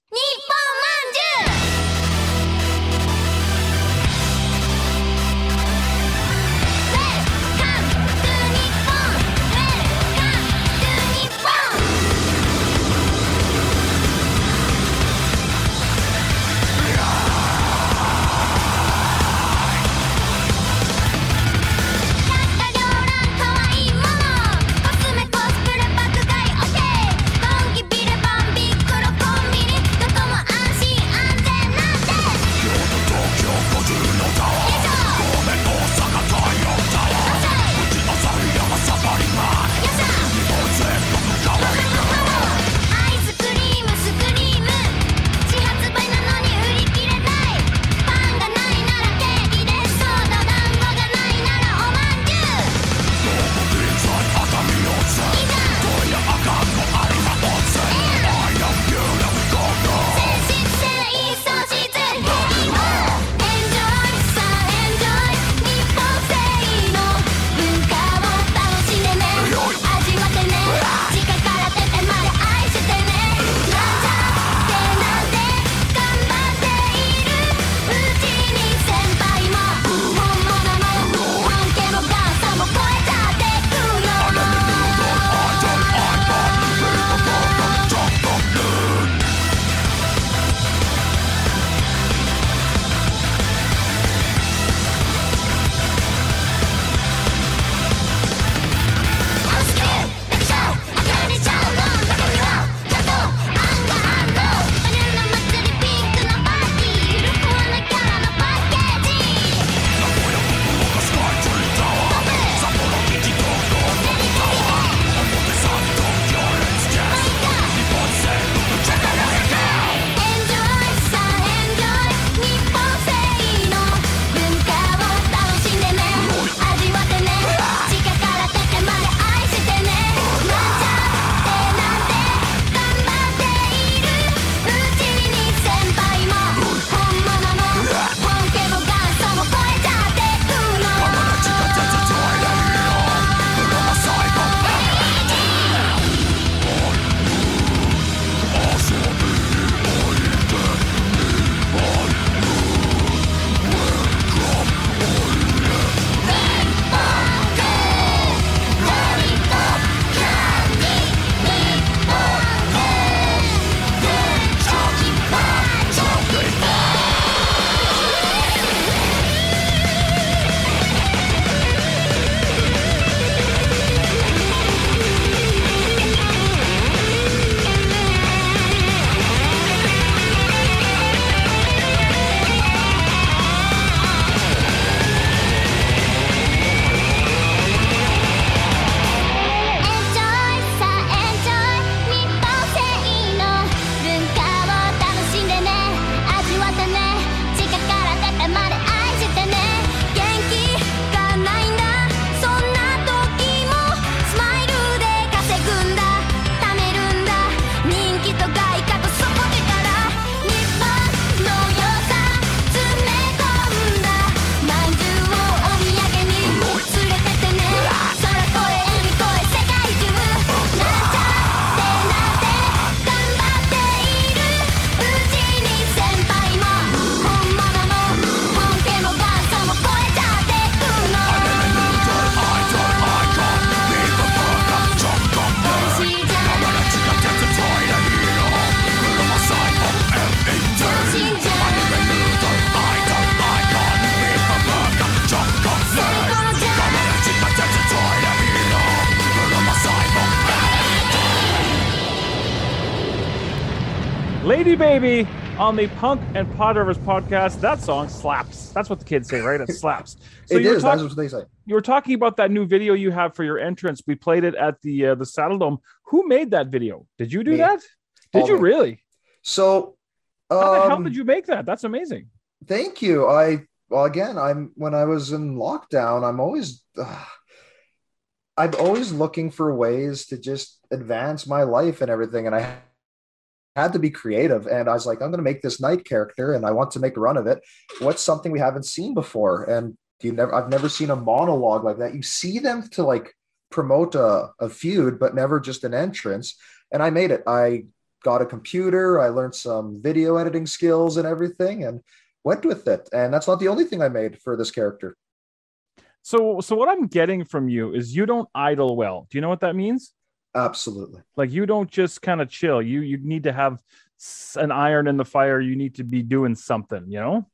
Baby on the Punk and Piledrivers podcast. That song slaps. That's what the kids say, right? It slaps. So it you were is. talk- That's what they say. you were talking about that new video you have for your entrance. We played it at the uh, the Saddle Dome. Who made that video? Did you do Me. that? Did All you me. really? So, How the hell um, did you make that? That's amazing. Thank you. I well again, I'm when I was in lockdown, I'm always uh, I'm always looking for ways to just advance my life and everything and I had to be creative and I was like I'm going to make this knight character and I want to make a run of it. What's something we haven't seen before? And you never I've never seen a monologue like that. You see them to like promote a, a feud but never just an entrance and I made it. I got a computer, I learned some video editing skills and everything and went with it. And that's not the only thing I made for this character. So so what I'm getting from you is you don't idle well. Do you know what that means? Absolutely. Like you don't just kind of chill. You you need to have an iron in the fire. You need to be doing something, you know?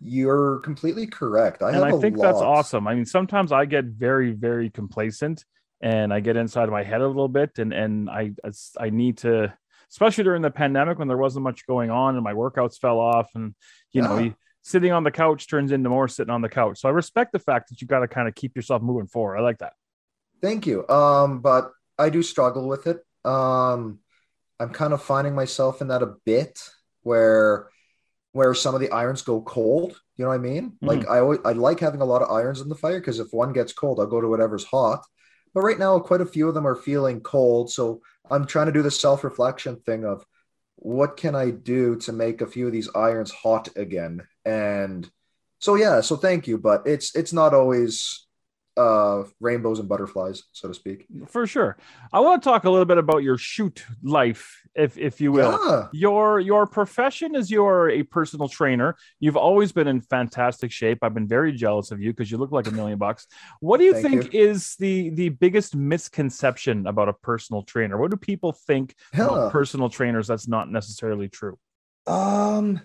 You're completely correct. I and I think that's awesome. I mean, sometimes I get very, very complacent, and I get inside my head a little bit, and and I I need to, especially during the pandemic when there wasn't much going on, and my workouts fell off, and you know, sitting on the couch turns into more sitting on the couch. So I respect the fact that you got to kind of keep yourself moving forward. I like that. Thank you. Um, but I do struggle with it. Um, I'm kind of finding myself in that a bit where where some of the irons go cold. You know what I mean? Mhm. Like I always I like having a lot of irons in the fire because if one gets cold, I'll go to whatever's hot. But right now, quite a few of them are feeling cold. So I'm trying to do the self-reflection thing of what can I do to make a few of these irons hot again? And so yeah, so thank you. But it's it's not always uh rainbows and butterflies, so to speak. For sure. I want to talk a little bit about your shoot life, if if you will. Yeah. your your profession is you're a personal trainer you've always been in fantastic shape i've been very jealous of you because you look like a million bucks what do you Thank think is the the biggest misconception about a personal trainer what do people think Huh. about personal trainers that's not necessarily true Um,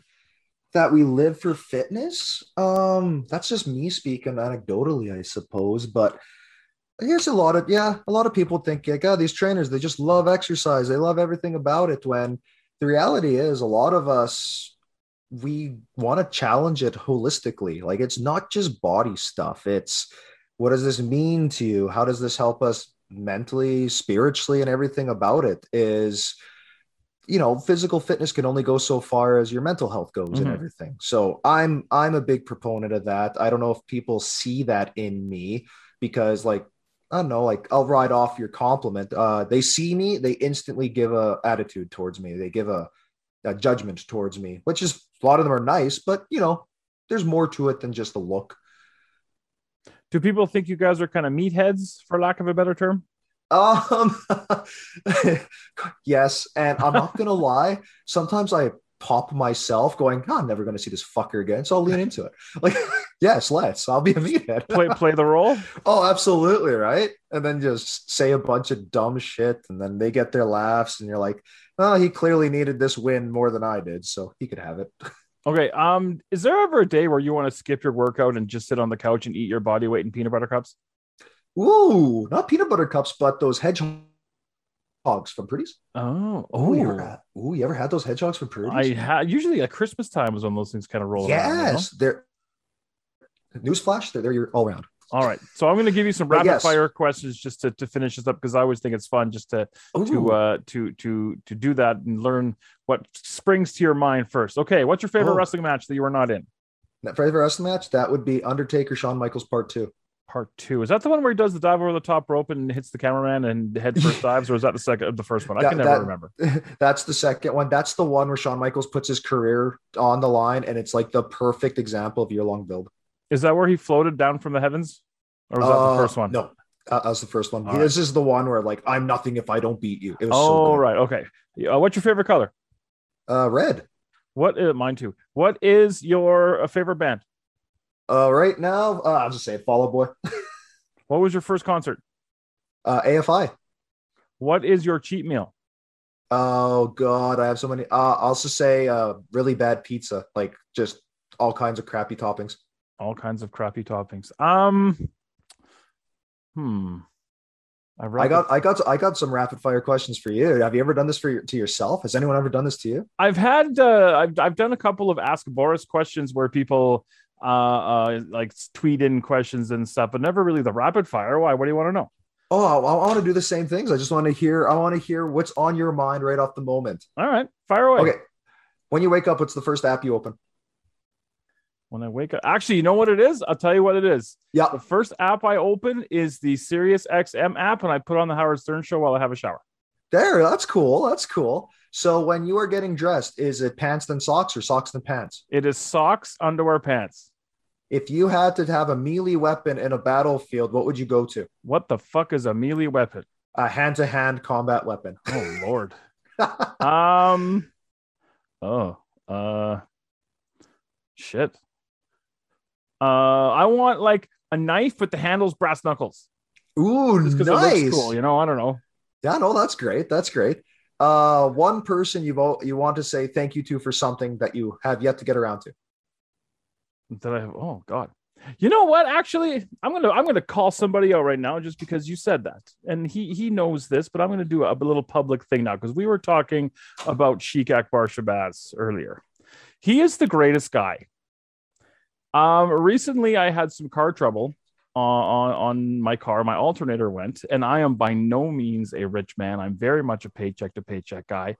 that we live for fitness. Um, that's just me speaking anecdotally, I suppose. But I guess a lot of yeah, a lot of people think, like, God, these trainers, they just love exercise. They love everything about it. When the reality is, a lot of us we want to challenge it holistically. Like it's not just body stuff. It's what does this mean to you? How does this help us mentally, spiritually, and everything about it is you know physical fitness can only go so far as your mental health goes Mhm. and everything. So i'm i'm a big proponent of that. I don't know if people see that in me because like i don't know like i'll ride off your compliment. Uh they see me they instantly give a attitude towards me. They give a, a judgment towards me which is a lot of them are nice but you know there's more to it than just a look. Do people think you guys are kind of meatheads for lack of a better term Um, yes, and I'm not gonna lie. Sometimes I pop myself, going, oh, "I'm never gonna see this fucker again," so I'll lean into it. Like, yes, let's. I'll be a meathead. play play the role oh, absolutely, right. And then just say a bunch of dumb shit, and then they get their laughs, and you're like, "Oh, he clearly needed this win more than I did, so he could have it." okay um is there ever a day where you want to skip your workout and just sit on the couch and eat your body weight in peanut butter cups Ooh, not peanut butter cups, but those hedgehogs from Purdy's. oh Oh, you ever oh had, ooh, you ever had those hedgehogs from Purdy's? I had usually at Christmas time was when those things kind of roll around. you know? Yes, they're newsflash. They're they're your all around. All right. So I'm going to give you some rapid yes. fire questions just to, to finish this up because I always think it's fun just to to uh to to to do that and learn what springs to your mind first. Okay, what's your favorite Oh. wrestling match that you were not in? That favorite wrestling match that would be Undertaker Shawn Michaels Part Two. Part two. Is that the one where he does the dive over the top rope and hits the cameraman and head first dives, or is that the second the first one? I That- can never that- remember. That's the second one. That's the one where Shawn Michaels puts his career on the line, and it's like the perfect example of year long build. Is that where he floated down from the heavens? Or was that Uh, the first one? No, uh, that was the first one. All right. This is the one where like I'm nothing if I don't beat you. It was Oh, so right. Okay. Uh, what's your favorite color? Uh, red. What uh, mine too. What is your uh, favorite band? Uh, right now, uh, I'll just say Fall Out Boy. What was your first concert? Uh, AFI. What is your cheat meal? Oh God, I have so many. Uh, I'll just say uh, really bad pizza, like just all kinds of crappy toppings. All kinds of crappy toppings. Um, hmm. I, I got, I got, I got some rapid fire questions for you. Have you ever done this for your, to yourself? Has anyone ever done this to you? I've had, uh, I've, I've done a couple of Ask Boris questions where people uh, uh, like tweet in questions and stuff, but never really the rapid fire. Why? What do you want to know? Oh, I, I want to do the same things. I just want to hear. I want to hear what's on your mind right off the moment. All right, fire away. Okay. When you wake up, what's the first app you open? When I wake up, actually, you know what it is? I'll tell you what it is. Yeah. The first app I open is the Sirius XM app, and I put on the Howard Stern show while I have a shower. There, that's cool. That's cool. So when you are getting dressed, is it pants then socks or socks then pants? It is socks, underwear, pants. If you had to have a melee weapon in a battlefield, what would you go to? What the fuck is a melee weapon? A hand-to-hand combat weapon. Oh lord. um. Oh. Uh. Shit. Uh, I want like a knife with the handles brass knuckles. Ooh, Just 'cause it nice. cool. You know, I don't know. Yeah, no, that's great. That's great. Uh, one person you vote you want to say thank you to for something that you have yet to get around to. That I have. Oh God. You know what? Actually, I'm gonna I'm gonna call somebody out right now just because you said that, and he he knows this, but I'm gonna do a, little public thing now because we were talking about Sheik Akbar Shabazz earlier. He is the greatest guy. Um, recently I had some car trouble on, on my car. My alternator went, and I am by no means a rich man. I'm very much a paycheck to paycheck guy.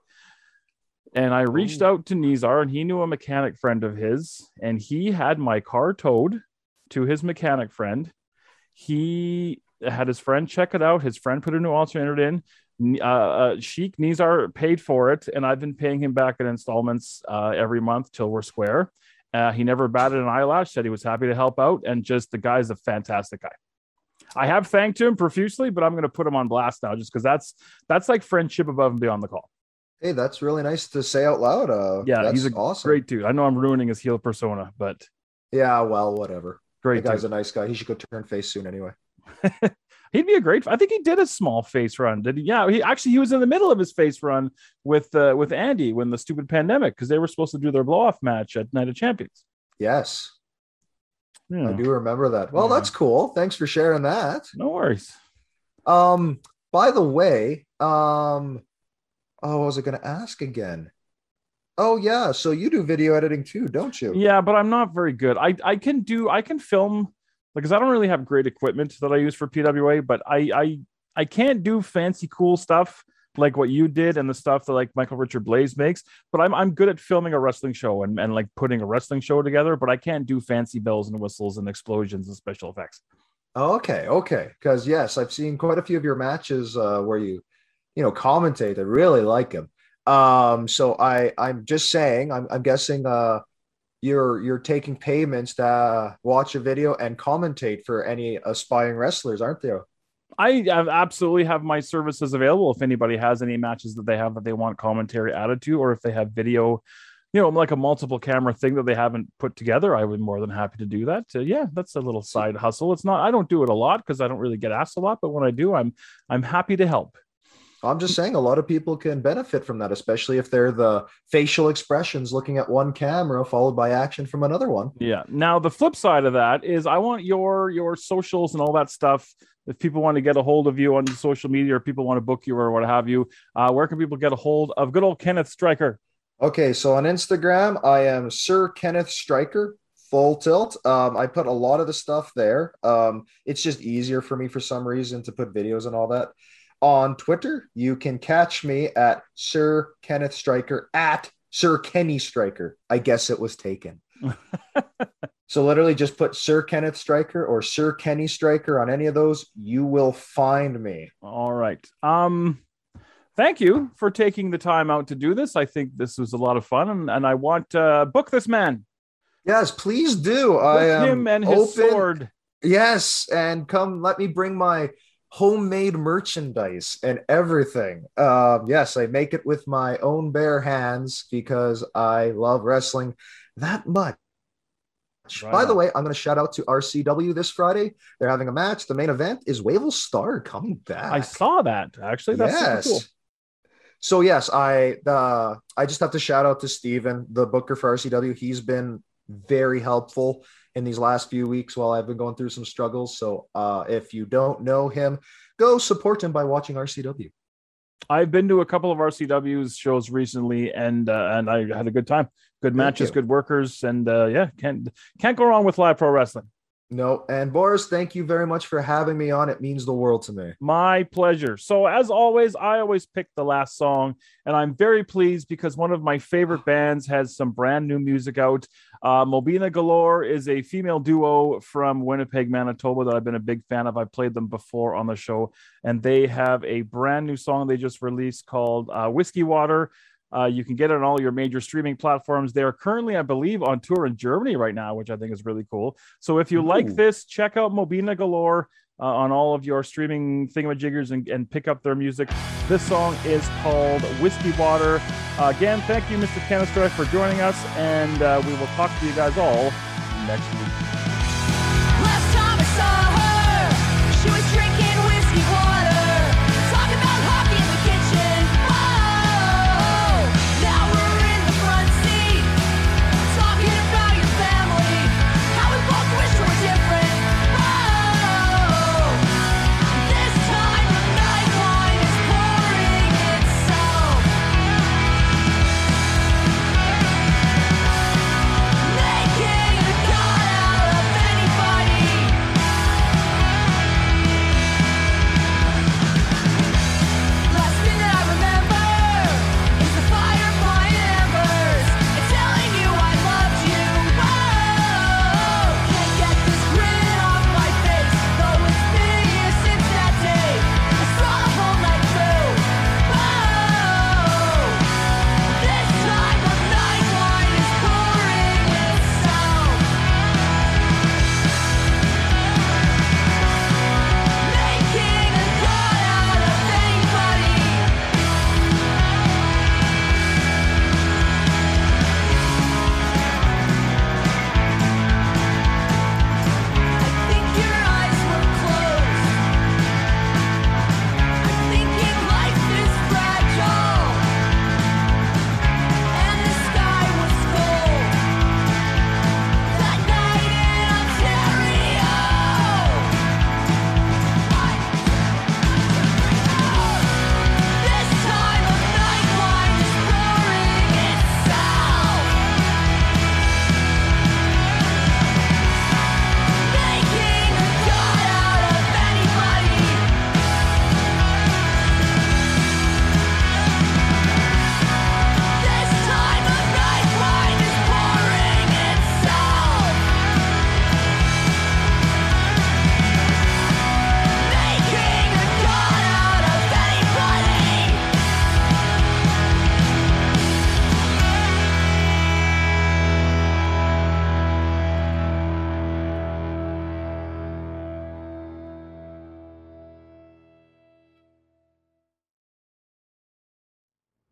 And I reached out to Nizar, and he knew a mechanic friend of his, and he had my car towed to his mechanic friend. He had his friend check it out. His friend put a new alternator in. Uh, uh, Sheik Nizar paid for it, and I've been paying him back in installments uh, every month till we're square. Uh, he never batted an eyelash. Said he was happy to help out, and just the guy's a fantastic guy. I have thanked him profusely, but I'm going to put him on blast now, just because that's that's like friendship above and beyond the call. Hey, that's really nice to say out loud. Uh, Yeah, that's he's a awesome. Great dude. I know I'm ruining his heel persona, but Yeah, well, whatever. The great guy's dude. a nice guy. He should go turn face soon anyway. He'd be a great. I think he did a small face run. Did he? Yeah, he actually he was in the middle of his face run with uh, with Andy when the stupid pandemic because they were supposed to do their blow off match at Night of Champions. Yes, Yeah, I do remember that. Well, Yeah. that's cool. Thanks for sharing that. no worries. Um, by the way, um, oh, what was I going to ask again? Oh yeah, so you do video editing too, don't you? Yeah, but I'm not very good. I I can do I can film because I don't really have great equipment that I use for PWA, but I I I can't do fancy cool stuff like what you did and the stuff that like Michael Richard Blaze makes. But I'm I'm good at filming a wrestling show and, and like putting a wrestling show together, but I can't do fancy bells and whistles and explosions and special effects. Okay, okay. Because yes, I've seen quite a few of your matches uh, where you, you know, commentate. I really like them. Um, so I, I'm just saying, I'm, I'm guessing, uh, you're you're taking payments to uh, watch a video and commentate for any aspiring wrestlers, aren't there? I absolutely have my services available if anybody has any matches that they have that they want commentary added to, or if they have video, you know, like a multiple camera thing that they haven't put together. I would more than happy to do that. Yeah, that's a little side hustle. It's not. I don't do it a lot because I don't really get asked a lot, but when I do, I'm I'm happy to help. I'm just saying a lot of people can benefit from that, especially if they're the facial expressions looking at one camera followed by action from another one. Yeah. Now the flip side of that is I want your your socials and all that stuff. If people want to get a hold of you on social media or people want to book you or what have you, uh, where can people get a hold of good old Kenneth Stryker? Okay, so on Instagram, I am Sir Kenneth Stryker, full tilt. Um, I put a lot of the stuff there. Um, it's just easier for me for some reason to put videos and all that. On Twitter, you can catch me at Sir Kenneth Stryker at Sir Kenny Stryker. I guess it was taken. so literally just put Sir Kenneth Stryker or Sir Kenny Stryker on any of those. You will find me. All right. Um, thank you for taking the time out to do this. I think this was a lot of fun, and, and I want uh, book this man. Yes, please do. Book I am him and his open- sword. Yes, and come let me bring my homemade merchandise and everything. Um, yes, I make it with my own bare hands because I love wrestling that much. Right By the way, I'm going to shout out to RCW this Friday. They're having a match. The main event is Wavell Star coming back. I saw that actually. That's yes. cool. So yes, I uh, I just have to shout out to Steven, the booker for RCW. He's been very helpful in these last few weeks while I've been going through some struggles. So uh, if you don't know him, go support him by watching RCW. I've been to a couple of RCW's shows recently, and uh, and I had a good time. Good matches, you. good workers, and uh, yeah, can't can't go wrong with live pro wrestling. No, and Boris, thank you very much for having me on. It means the world to me. My pleasure. So, as always, I always pick the last song, and I'm very pleased because one of my favorite bands has some brand new music out. Uh, Mobina Galore is a female duo from Winnipeg, Manitoba that I've been a big fan of. I've played them before on the show, and they have a brand new song they just released called uh, Whiskey Water. Uh, you can get it on all your major streaming platforms. They are currently, I believe, on tour in Germany right now, which I think is really cool. So if you like this, check out Mobina Galore uh, on all of your streaming thingamajiggers and, and pick up their music. This song is called Whiskey Water. Uh, again, thank you, Mr. Canister, for joining us, and uh, we will talk to you guys all next week.